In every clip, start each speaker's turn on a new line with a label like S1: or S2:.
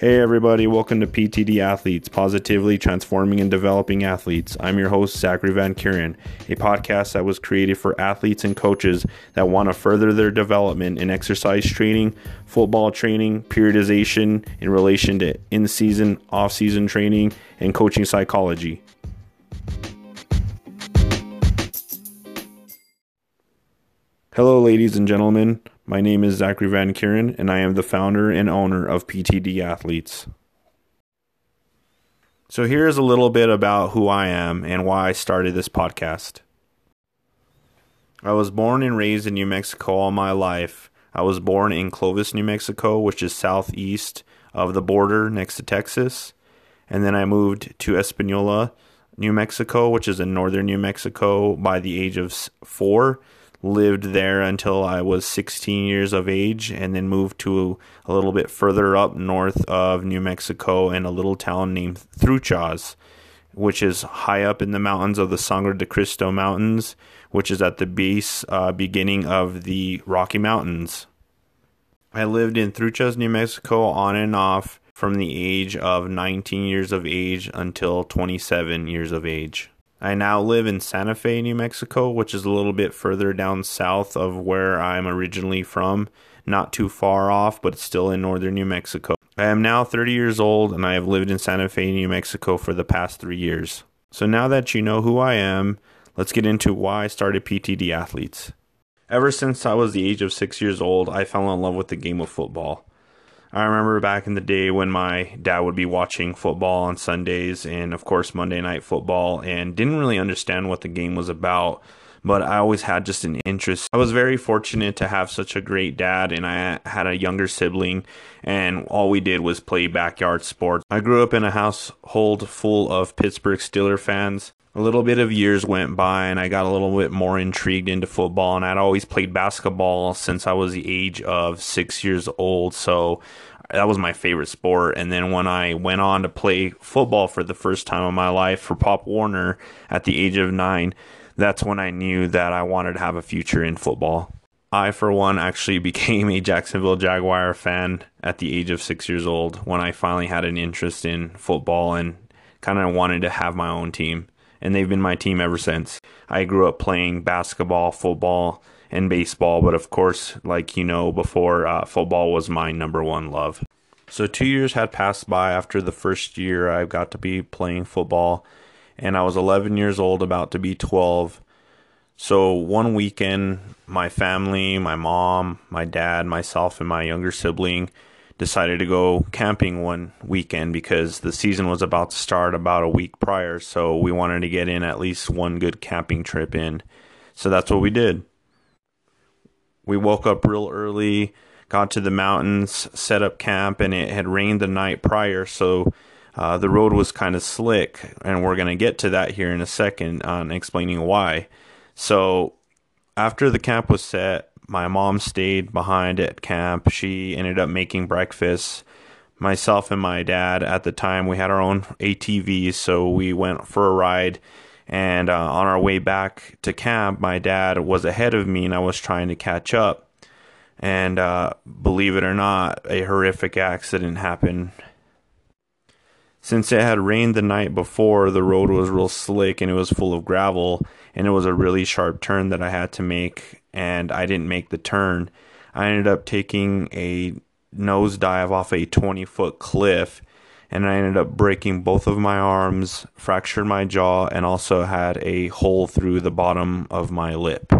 S1: Hey, everybody, welcome to PTD Athletes, positively transforming and developing athletes. I'm your host, Zachary Van Kuren, a podcast that was created for athletes and coaches that want to further their development in exercise training, football training, periodization in relation to in season, off season training, and coaching psychology. Hello, ladies and gentlemen. My name is Zachary Van Kuren, and I am the founder and owner of PTD Athletes. So, here is a little bit about who I am and why I started this podcast. I was born and raised in New Mexico all my life. I was born in Clovis, New Mexico, which is southeast of the border next to Texas. And then I moved to Espanola, New Mexico, which is in northern New Mexico, by the age of four lived there until I was 16 years of age and then moved to a little bit further up north of New Mexico in a little town named Truchas, which is high up in the mountains of the Sangre de Cristo Mountains, which is at the base uh, beginning of the Rocky Mountains. I lived in Truchas, New Mexico on and off from the age of 19 years of age until 27 years of age. I now live in Santa Fe, New Mexico, which is a little bit further down south of where I'm originally from. Not too far off, but still in northern New Mexico. I am now 30 years old and I have lived in Santa Fe, New Mexico for the past three years. So now that you know who I am, let's get into why I started PTD Athletes. Ever since I was the age of six years old, I fell in love with the game of football. I remember back in the day when my dad would be watching football on Sundays and, of course, Monday night football and didn't really understand what the game was about. But I always had just an interest. I was very fortunate to have such a great dad, and I had a younger sibling, and all we did was play backyard sports. I grew up in a household full of Pittsburgh Steeler fans a little bit of years went by and I got a little bit more intrigued into football and I'd always played basketball since I was the age of 6 years old so that was my favorite sport and then when I went on to play football for the first time in my life for Pop Warner at the age of 9 that's when I knew that I wanted to have a future in football. I, for one, actually became a Jacksonville Jaguar fan at the age of six years old when I finally had an interest in football and kind of wanted to have my own team and they've been my team ever since. I grew up playing basketball, football, and baseball, but of course, like you know before, uh, football was my number one love. So, two years had passed by after the first year I got to be playing football, and I was 11 years old, about to be 12. So, one weekend, my family, my mom, my dad, myself, and my younger sibling decided to go camping one weekend because the season was about to start about a week prior. So we wanted to get in at least one good camping trip in. So that's what we did. We woke up real early, got to the mountains, set up camp, and it had rained the night prior. So uh, the road was kind of slick. And we're going to get to that here in a second on explaining why. So after the camp was set, my mom stayed behind at camp. She ended up making breakfast. Myself and my dad at the time, we had our own ATVs, so we went for a ride. And uh, on our way back to camp, my dad was ahead of me and I was trying to catch up. And uh, believe it or not, a horrific accident happened. Since it had rained the night before, the road was real slick and it was full of gravel, and it was a really sharp turn that I had to make and I didn't make the turn. I ended up taking a nosedive off a 20 foot cliff and I ended up breaking both of my arms, fractured my jaw, and also had a hole through the bottom of my lip.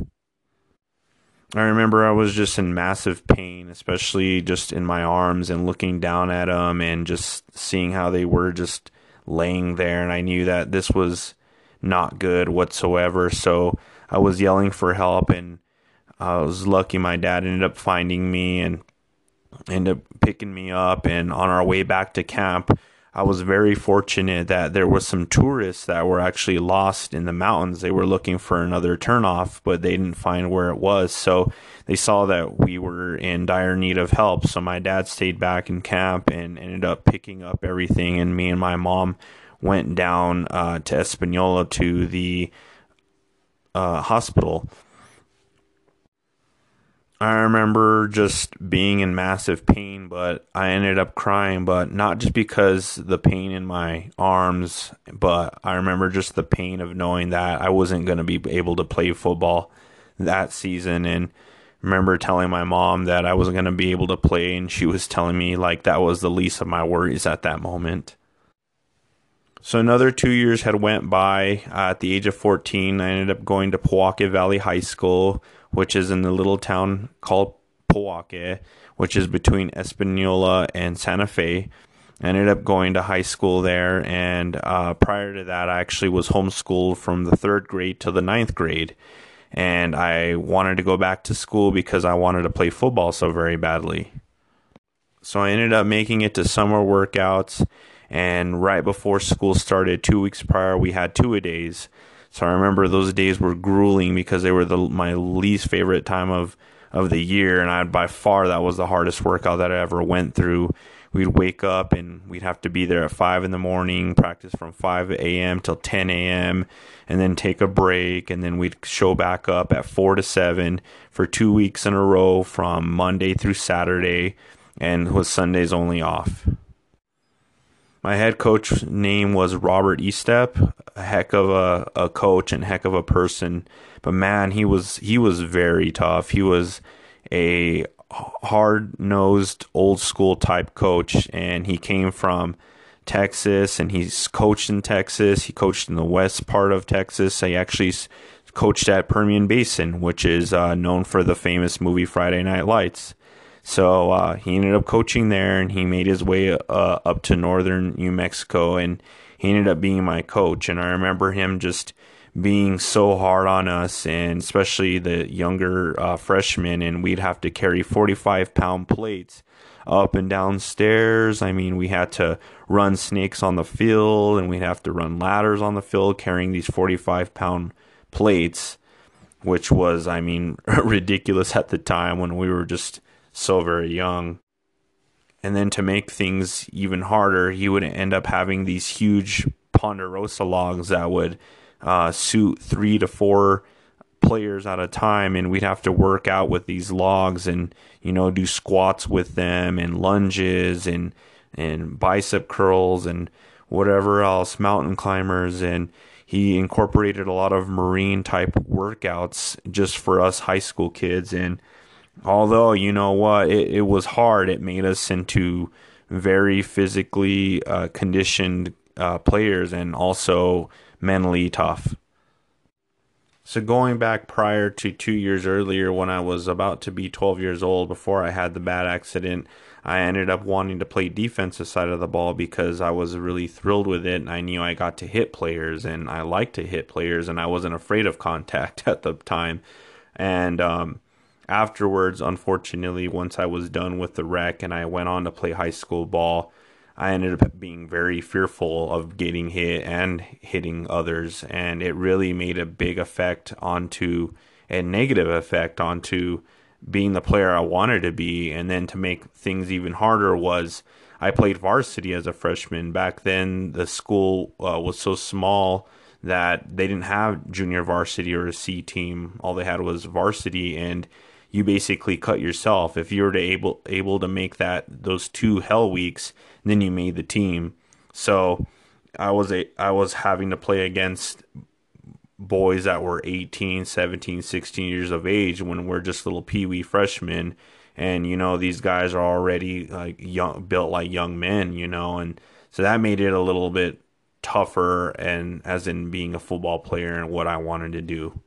S1: I remember I was just in massive pain, especially just in my arms and looking down at them and just seeing how they were just laying there. And I knew that this was not good whatsoever. So I was yelling for help and I was lucky my dad ended up finding me and ended up picking me up. And on our way back to camp, I was very fortunate that there was some tourists that were actually lost in the mountains. They were looking for another turnoff, but they didn't find where it was. So they saw that we were in dire need of help. So my dad stayed back in camp and ended up picking up everything. And me and my mom went down uh, to Espanola to the uh, hospital I remember just being in massive pain, but I ended up crying, but not just because the pain in my arms, but I remember just the pain of knowing that I wasn't going to be able to play football that season and remember telling my mom that I wasn't going to be able to play and she was telling me like that was the least of my worries at that moment. So another 2 years had went by. Uh, at the age of 14, I ended up going to Pojoaque Valley High School which is in the little town called Pojoaque, which is between Espanola and Santa Fe. I ended up going to high school there, and uh, prior to that, I actually was homeschooled from the third grade to the ninth grade. And I wanted to go back to school because I wanted to play football so very badly. So I ended up making it to summer workouts, and right before school started, two weeks prior, we had two a days. So I remember those days were grueling because they were the my least favorite time of of the year, and I by far that was the hardest workout that I ever went through. We'd wake up and we'd have to be there at five in the morning, practice from five a.m. till ten a.m., and then take a break, and then we'd show back up at four to seven for two weeks in a row from Monday through Saturday, and with Sundays only off. My head coach name was Robert Estep, a heck of a, a coach and heck of a person. But man, he was he was very tough. He was a hard nosed old school type coach and he came from Texas and he's coached in Texas. He coached in the west part of Texas. He actually coached at Permian Basin, which is uh, known for the famous movie Friday Night Lights. So uh, he ended up coaching there, and he made his way uh, up to northern New Mexico, and he ended up being my coach. And I remember him just being so hard on us, and especially the younger uh, freshmen, and we'd have to carry 45 pound plates up and down stairs. I mean, we had to run snakes on the field, and we'd have to run ladders on the field carrying these 45 pound plates, which was, I mean, ridiculous at the time when we were just so very young. And then to make things even harder, he would end up having these huge ponderosa logs that would uh, suit three to four players at a time. And we'd have to work out with these logs and you know do squats with them and lunges and and bicep curls and whatever else mountain climbers. And he incorporated a lot of marine type workouts just for us high school kids. And although you know what it, it was hard. It made us into very physically uh, conditioned uh, players and also mentally tough. So going back prior to two years earlier when i was about to be 12 years old before i had the bad accident i ended up wanting to play defensive side of the ball because i was really thrilled with it and i knew i got to hit players and i liked to hit players and i wasn't afraid of contact at the time. And um, afterwards, unfortunately, once I was done with the rec and I went on to play high school ball, I ended up being very fearful of getting hit and hitting others. And it really made a big effect onto a negative effect onto being the player I wanted to be. And then to make things even harder was I played varsity as a freshman. Back then, the school uh, was so small that they didn't have junior varsity or a C team. All they had was varsity. And you basically cut yourself. If you were to able able to make that those two hell weeks, then you made the team. So I was a I was having to play against boys that were 18, 17, 16 years of age when we're just little pee-wee freshmen and you know these guys are already like young built like young men, you know, and so that made it a little bit tougher and as in being a football player and what I wanted to do.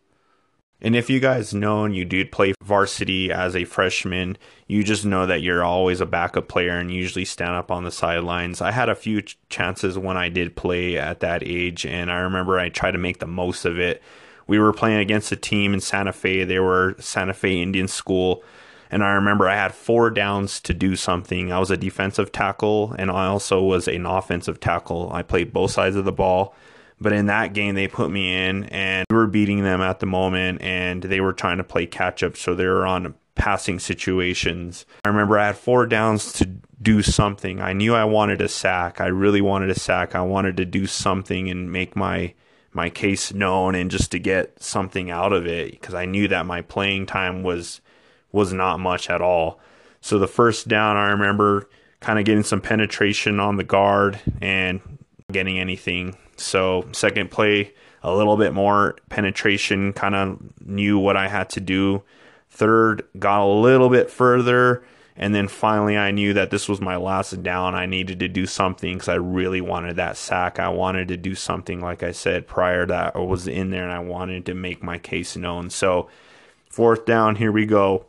S1: And if you guys know and you did play varsity as a freshman, you just know that you're always a backup player and usually stand up on the sidelines. I had a few ch- chances when I did play at that age, and I remember I tried to make the most of it. We were playing against a team in Santa Fe. They were Santa Fe Indian School. And I remember I had four downs to do something. I was a defensive tackle, and I also was an offensive tackle. I played both sides of the ball but in that game, they put me in and we were beating them at the moment and they were trying to play catch up. So they were on passing situations. I remember I had four downs to do something. I knew I wanted a sack. I really wanted a sack. I wanted to do something and make my my case known and just to get something out of it because I knew that my playing time was was not much at all. So the first down, I remember kind of getting some penetration on the guard and getting anything. So second play, a little bit more penetration, kind of knew what I had to do. Third, got a little bit further. And then finally, I knew that this was my last down. I needed to do something because I really wanted that sack. I wanted to do something, like I said prior, that I was in there and I wanted to make my case known. So, fourth down, here we go.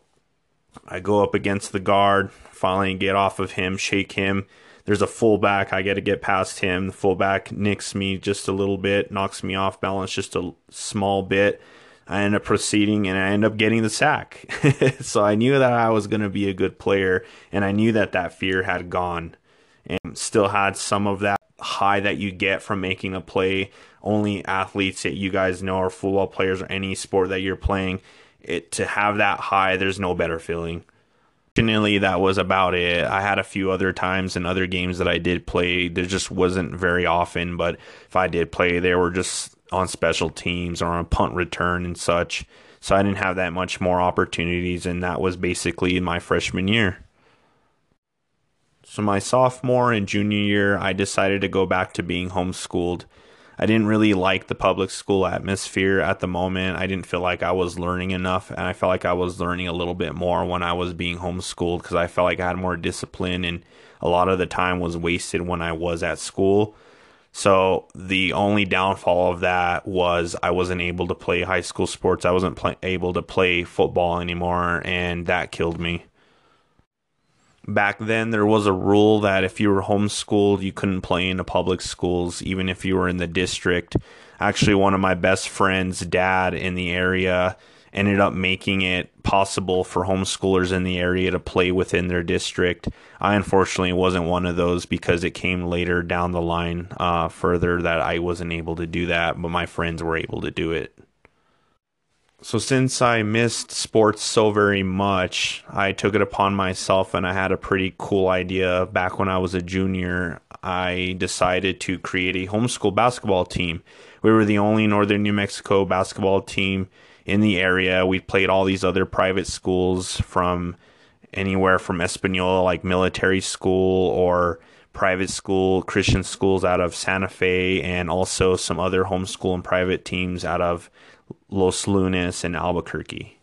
S1: I go up against the guard, finally get off of him, shake him. There's a fullback. I got to get past him. The fullback nicks me just a little bit, knocks me off balance just a small bit. I end up proceeding and I end up getting the sack. so I knew that I was going to be a good player and I knew that that fear had gone and still had some of that high that you get from making a play. Only athletes that you guys know are football players or any sport that you're playing, it to have that high, there's no better feeling. Fortunately, that was about it. I had a few other times in other games that I did play. There just wasn't very often, but if I did play, they were just on special teams or on punt return and such. So I didn't have that much more opportunities, and that was basically my freshman year. So my sophomore and junior year, I decided to go back to being homeschooled. I didn't really like the public school atmosphere at the moment. I didn't feel like I was learning enough, and I felt like I was learning a little bit more when I was being homeschooled because I felt like I had more discipline, and a lot of the time was wasted when I was at school. So the only downfall of that was I wasn't able to play high school sports. I wasn't play- able to play football anymore, and that killed me. Back then, there was a rule that if you were homeschooled, you couldn't play in the public schools, even if you were in the district. Actually, one of my best friends' dad in the area ended up making it possible for homeschoolers in the area to play within their district. I unfortunately wasn't one of those because it came later down the line uh, further that I wasn't able to do that, but my friends were able to do it. So, since I missed sports so very much, I took it upon myself and I had a pretty cool idea back when I was a junior. I decided to create a homeschool basketball team. We were the only Northern New Mexico basketball team in the area. We played all these other private schools from anywhere from Espanola, like military school or private school, Christian schools out of Santa Fe, and also some other homeschool and private teams out of Los Lunas and Albuquerque.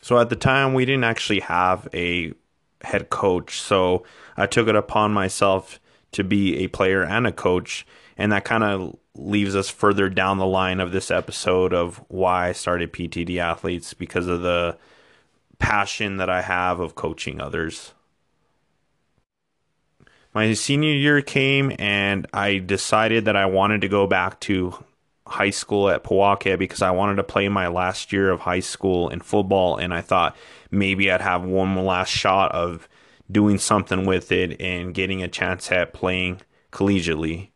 S1: So at the time, we didn't actually have a head coach. So I took it upon myself to be a player and a coach. And that kind of leaves us further down the line of this episode of why I started PTD Athletes because of the passion that I have of coaching others. My senior year came and I decided that I wanted to go back to high school at Pojoaque because I wanted to play my last year of high school in football and I thought maybe I'd have one last shot of doing something with it and getting a chance at playing collegiately.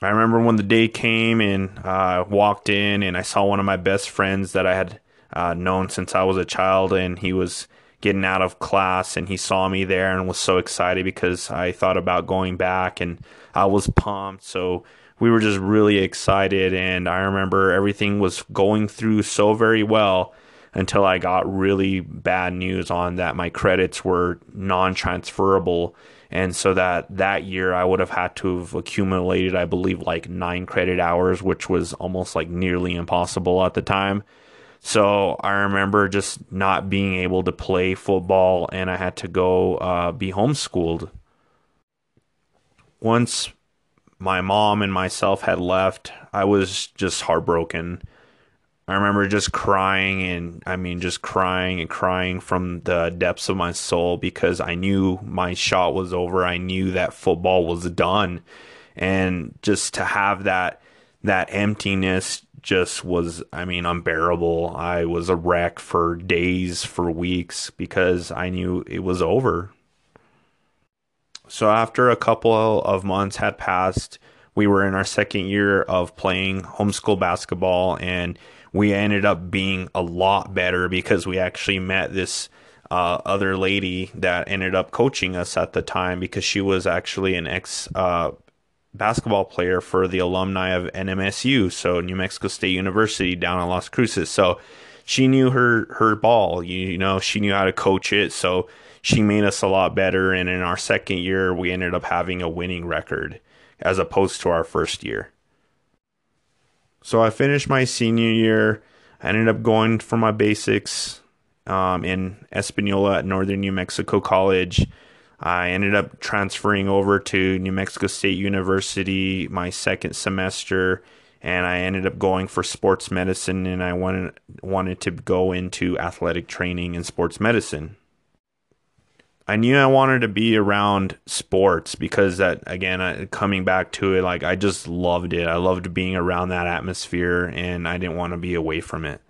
S1: I remember when the day came and I uh, walked in and I saw one of my best friends that I had uh, known since I was a child, and he was getting out of class and he saw me there and was so excited because I thought about going back and I was pumped. So we were just really excited, and I remember everything was going through so very well until I got really bad news on that my credits were non transferable and so that that year I would have had to have accumulated, I believe, like nine credit hours, which was almost like nearly impossible at the time. So I remember just not being able to play football, and I had to go uh, be homeschooled. Once my mom and myself had left, I was just heartbroken. I remember just crying and I mean just crying and crying from the depths of my soul because I knew my shot was over. I knew that football was done. And just to have that that emptiness just was I mean unbearable. I was a wreck for days, for weeks because I knew it was over. So after a couple of months had passed, we were in our second year of playing homeschool basketball and we ended up being a lot better because we actually met this uh, other lady that ended up coaching us at the time because she was actually an ex uh, basketball player for the alumni of NMSU, so New Mexico State University down in Las Cruces. So she knew her her ball. You, you know, she knew how to coach it, so she made us a lot better. And in our second year, we ended up having a winning record as opposed to our first year. So I finished my senior year. I ended up going for my basics um, in Espanola at Northern New Mexico College. I ended up transferring over to New Mexico State University my second semester, and I ended up going for sports medicine. And I wanted wanted to go into athletic training and sports medicine. I knew I wanted to be around sports because that again, coming back to it, like I just loved it. I loved being around that atmosphere, and I didn't want to be away from it.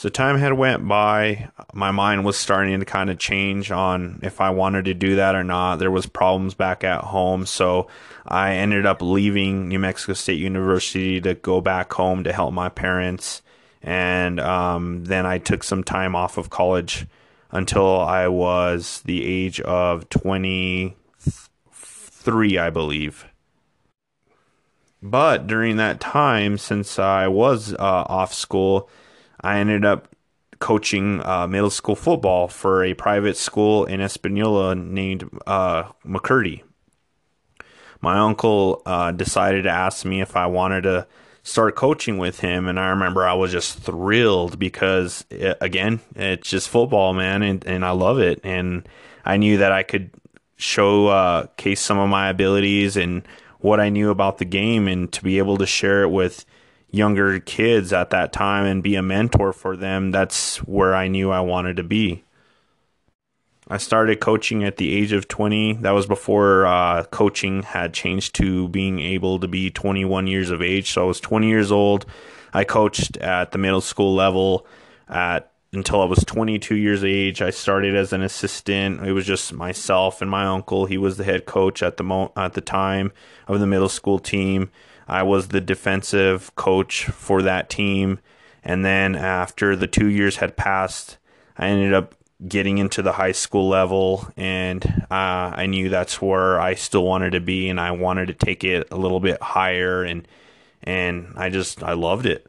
S1: So time had went by. My mind was starting to kind of change on if I wanted to do that or not. There was problems back at home, so I ended up leaving New Mexico State University to go back home to help my parents. And um, then I took some time off of college until I was the age of 23, I believe. But during that time, since I was uh, off school, I ended up coaching uh, middle school football for a private school in Espanola named uh, McCurdy. My uncle uh, decided to ask me if I wanted to start coaching with him, and I remember I was just thrilled because, it, again, it's just football, man, and, and I love it, and I knew that I could show uh, case some of my abilities and what I knew about the game, and to be able to share it with younger kids at that time and be a mentor for them, that's where I knew I wanted to be. I started coaching at the age of 20. That was before uh, coaching had changed to being able to be 21 years of age. So I was 20 years old. I coached at the middle school level at until I was 22 years of age. I started as an assistant. It was just myself and my uncle. He was the head coach at the mo- at the time of the middle school team. I was the defensive coach for that team. And then after the two years had passed, I ended up getting into the high school level, and uh, I knew that's where I still wanted to be, and I wanted to take it a little bit higher, and and I just I loved it.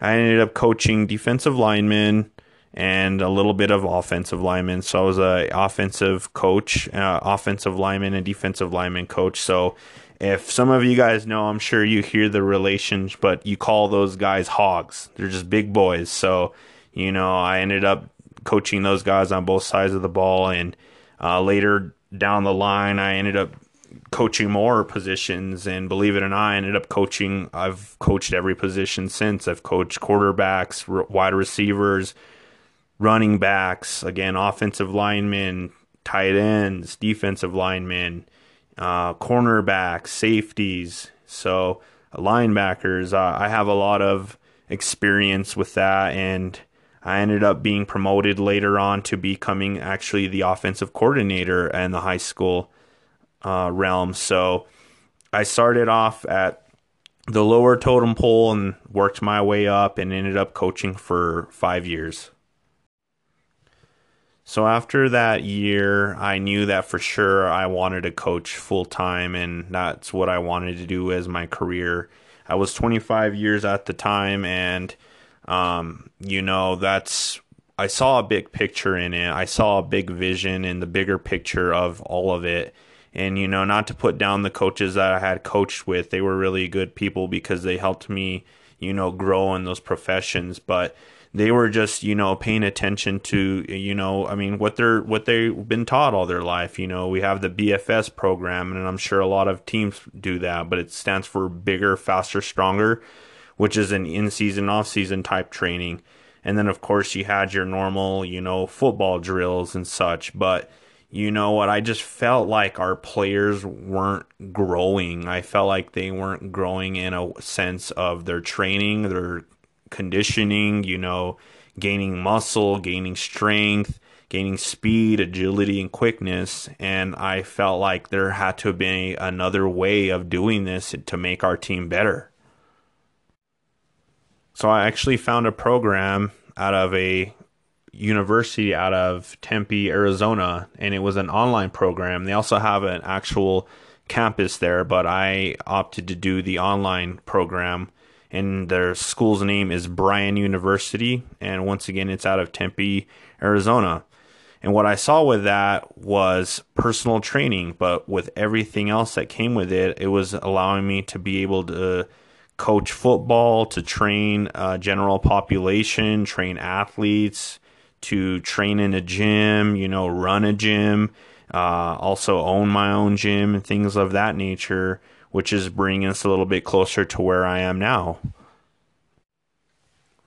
S1: I ended up coaching defensive linemen and a little bit of offensive linemen. So I was a offensive coach, uh, offensive lineman, and defensive lineman coach. So if some of you guys know, I'm sure you hear the relations, but you call those guys hogs. They're just big boys. So, you know, I ended up coaching those guys on both sides of the ball. And uh, later down the line, I ended up coaching more positions. And believe it or not, I ended up coaching. I've coached every position since. I've coached quarterbacks, wide receivers, running backs, again, offensive linemen, tight ends, defensive linemen uh, cornerbacks, safeties, so linebackers. Uh, I have a lot of experience with that, and I ended up being promoted later on to becoming actually the offensive coordinator in the high school uh, realm. So I started off at the lower totem pole and worked my way up and ended up coaching for five years. So after that year, I knew that for sure I wanted to coach full time, and that's what I wanted to do as my career. I was 25 years at the time, and um, you know that's I saw a big picture in it. I saw a big vision in the bigger picture of all of it. And you know, not to put down the coaches that I had coached with, they were really good people because they helped me, you know, grow in those professions. But they were just you know paying attention to you know I mean what they're what they've been taught all their life. You know we have the BFS program, and I'm sure a lot of teams do that, but it stands for bigger, faster, stronger, which is an in-season, off-season type training. And then of course you had your normal you know football drills and such, but you know what i just felt like our players weren't growing i felt like they weren't growing in a sense of their training their conditioning, you know, gaining muscle, gaining strength, gaining speed, agility, and quickness. And I felt like there had to be another way of doing this to make our team better. So I actually found a program out of a university out of Tempe, Arizona, and it was an online program. They also have an actual campus there, but I opted to do the online program and their school's name is Bryan University. And once again, it's out of Tempe, Arizona. And what I saw with that was personal training, but with everything else that came with it, it was allowing me to be able to coach football, to train uh, general population, train athletes, to train in a gym, you know, run a gym, uh, also own my own gym and things of that nature, which is bringing us a little bit closer to where I am now.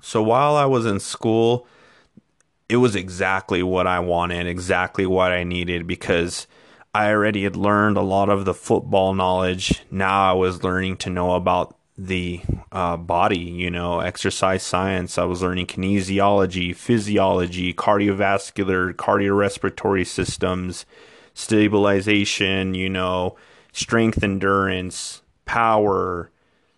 S1: So while I was in school, it was exactly what I wanted, exactly what I needed because I already had learned a lot of the football knowledge. Now I was learning to know about the uh, body, you know, exercise science. I was learning kinesiology, physiology, cardiovascular, cardiorespiratory systems, stabilization, you know, strength endurance, power,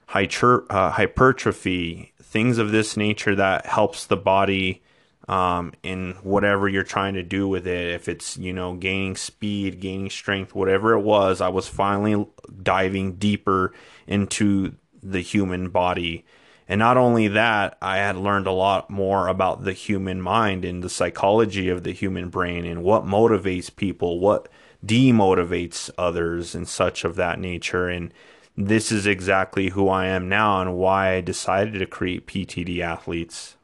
S1: hyper, uh, hypertrophy, things of this nature that helps the body um, in whatever you're trying to do with it. If it's, you know, gaining speed, gaining strength, whatever it was, I was finally diving deeper into the human body. And not only that, I had learned a lot more about the human mind and the psychology of the human brain and what motivates people, what demotivates others, and such of that nature. And this is exactly who I am now and why I decided to create PTD athletes.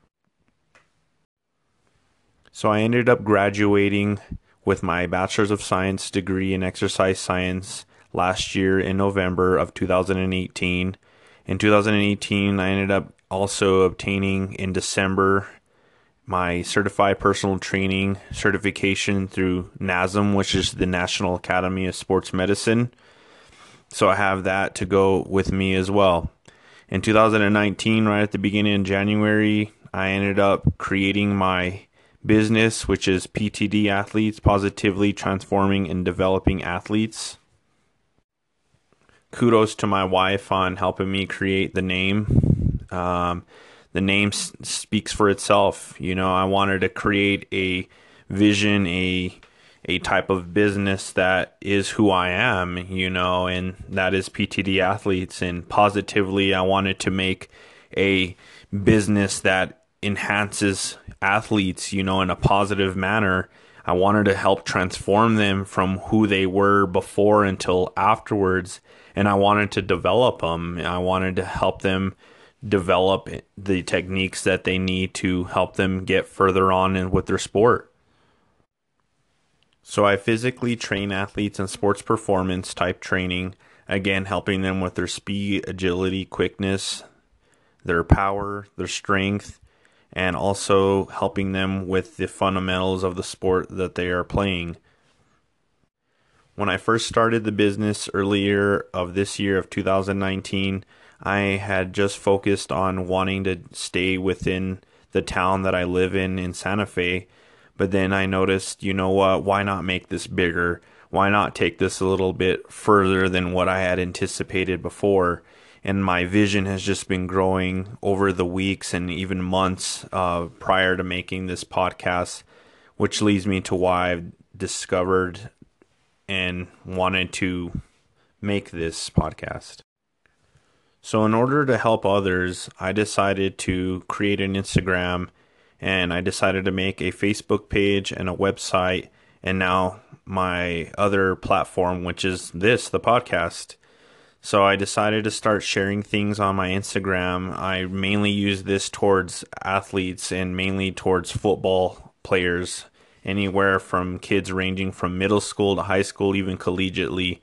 S1: So I ended up graduating with my Bachelor's of Science degree in exercise science last year in November of 2018. In 2018, I ended up also obtaining in December my certified personal training certification through NASM, which is the National Academy of Sports Medicine. So I have that to go with me as well. In 2019, right at the beginning of January, I ended up creating my business, which is PTD Athletes, Positively Transforming and Developing Athletes. Kudos to my wife on helping me create the name. Um, the name s- speaks for itself. You know, I wanted to create a vision, a a type of business that is who I am, you know, and that is PTD athletes. And positively, I wanted to make a business that enhances athletes, you know, in a positive manner. I wanted to help transform them from who they were before until afterwards. And I wanted to develop them. I wanted to help them develop the techniques that they need to help them get further on in with their sport. So I physically train athletes in sports performance type training, again helping them with their speed, agility, quickness, their power, their strength, and also helping them with the fundamentals of the sport that they are playing. When I first started the business earlier of this year of 2019, I had just focused on wanting to stay within the town that I live in in Santa Fe. But then I noticed, you know what, why not make this bigger? Why not take this a little bit further than what I had anticipated before? and my vision has just been growing over the weeks and even months uh, prior to making this podcast, which leads me to why I've discovered and wanted to make this podcast. So, in order to help others, I decided to create an Instagram and I decided to make a Facebook page and a website, and now my other platform, which is this, the podcast. So I decided to start sharing things on my Instagram. I mainly use this towards athletes and mainly towards football players, anywhere from kids ranging from middle school to high school, even collegiately.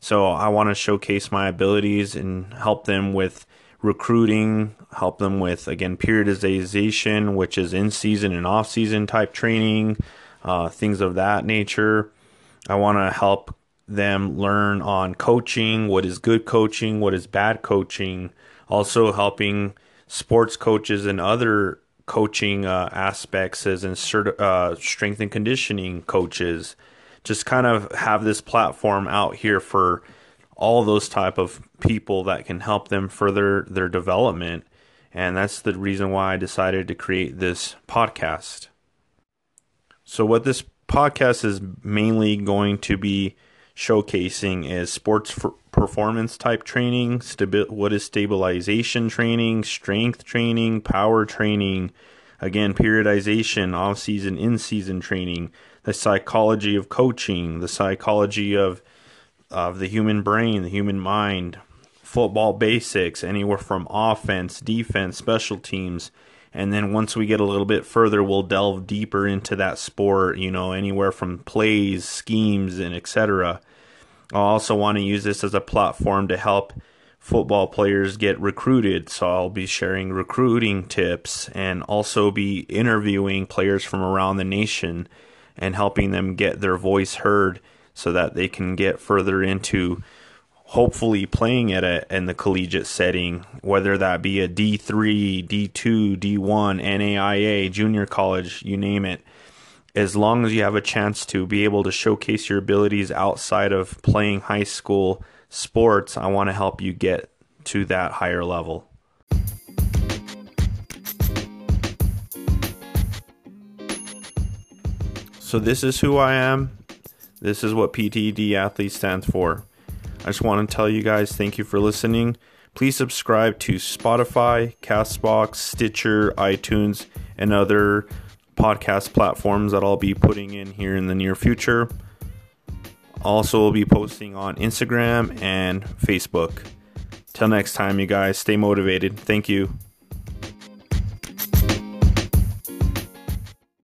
S1: So I want to showcase my abilities and help them with recruiting, help them with, again, periodization, which is in season and off season type training, uh, things of that nature. I want to help them learn on coaching, what is good coaching, what is bad coaching, also helping sports coaches and other coaching uh, aspects as in uh, strength and conditioning coaches. Just kind of have this platform out here for all those type of people that can help them further their development. And that's the reason why I decided to create this podcast. So, what this podcast is mainly going to be showcasing is sports performance type training, stabi- what is stabilization training, strength training, power training, again, periodization, off season, in season training, the psychology of coaching, the psychology of of the human brain, the human mind, football basics, anywhere from offense, defense, special teams. And then once we get a little bit further, we'll delve deeper into that sport, you know, anywhere from plays, schemes, and etc. I also want to use this as a platform to help football players get recruited. So I'll be sharing recruiting tips and also be interviewing players from around the nation and helping them get their voice heard so that they can get further into hopefully playing at a in the collegiate setting, whether that be a D3, D2, D1, NAIA, junior college, you name it. As long as you have a chance to be able to showcase your abilities outside of playing high school sports, I want to help you get to that higher level. So, this is who I am. This is what PTD Athlete stands for. I just want to tell you guys thank you for listening. Please subscribe to Spotify, Castbox, Stitcher, iTunes, and other podcast platforms that I'll be putting in here in the near future. Also, will be posting on Instagram and Facebook. Till next time, you guys, stay motivated. Thank you.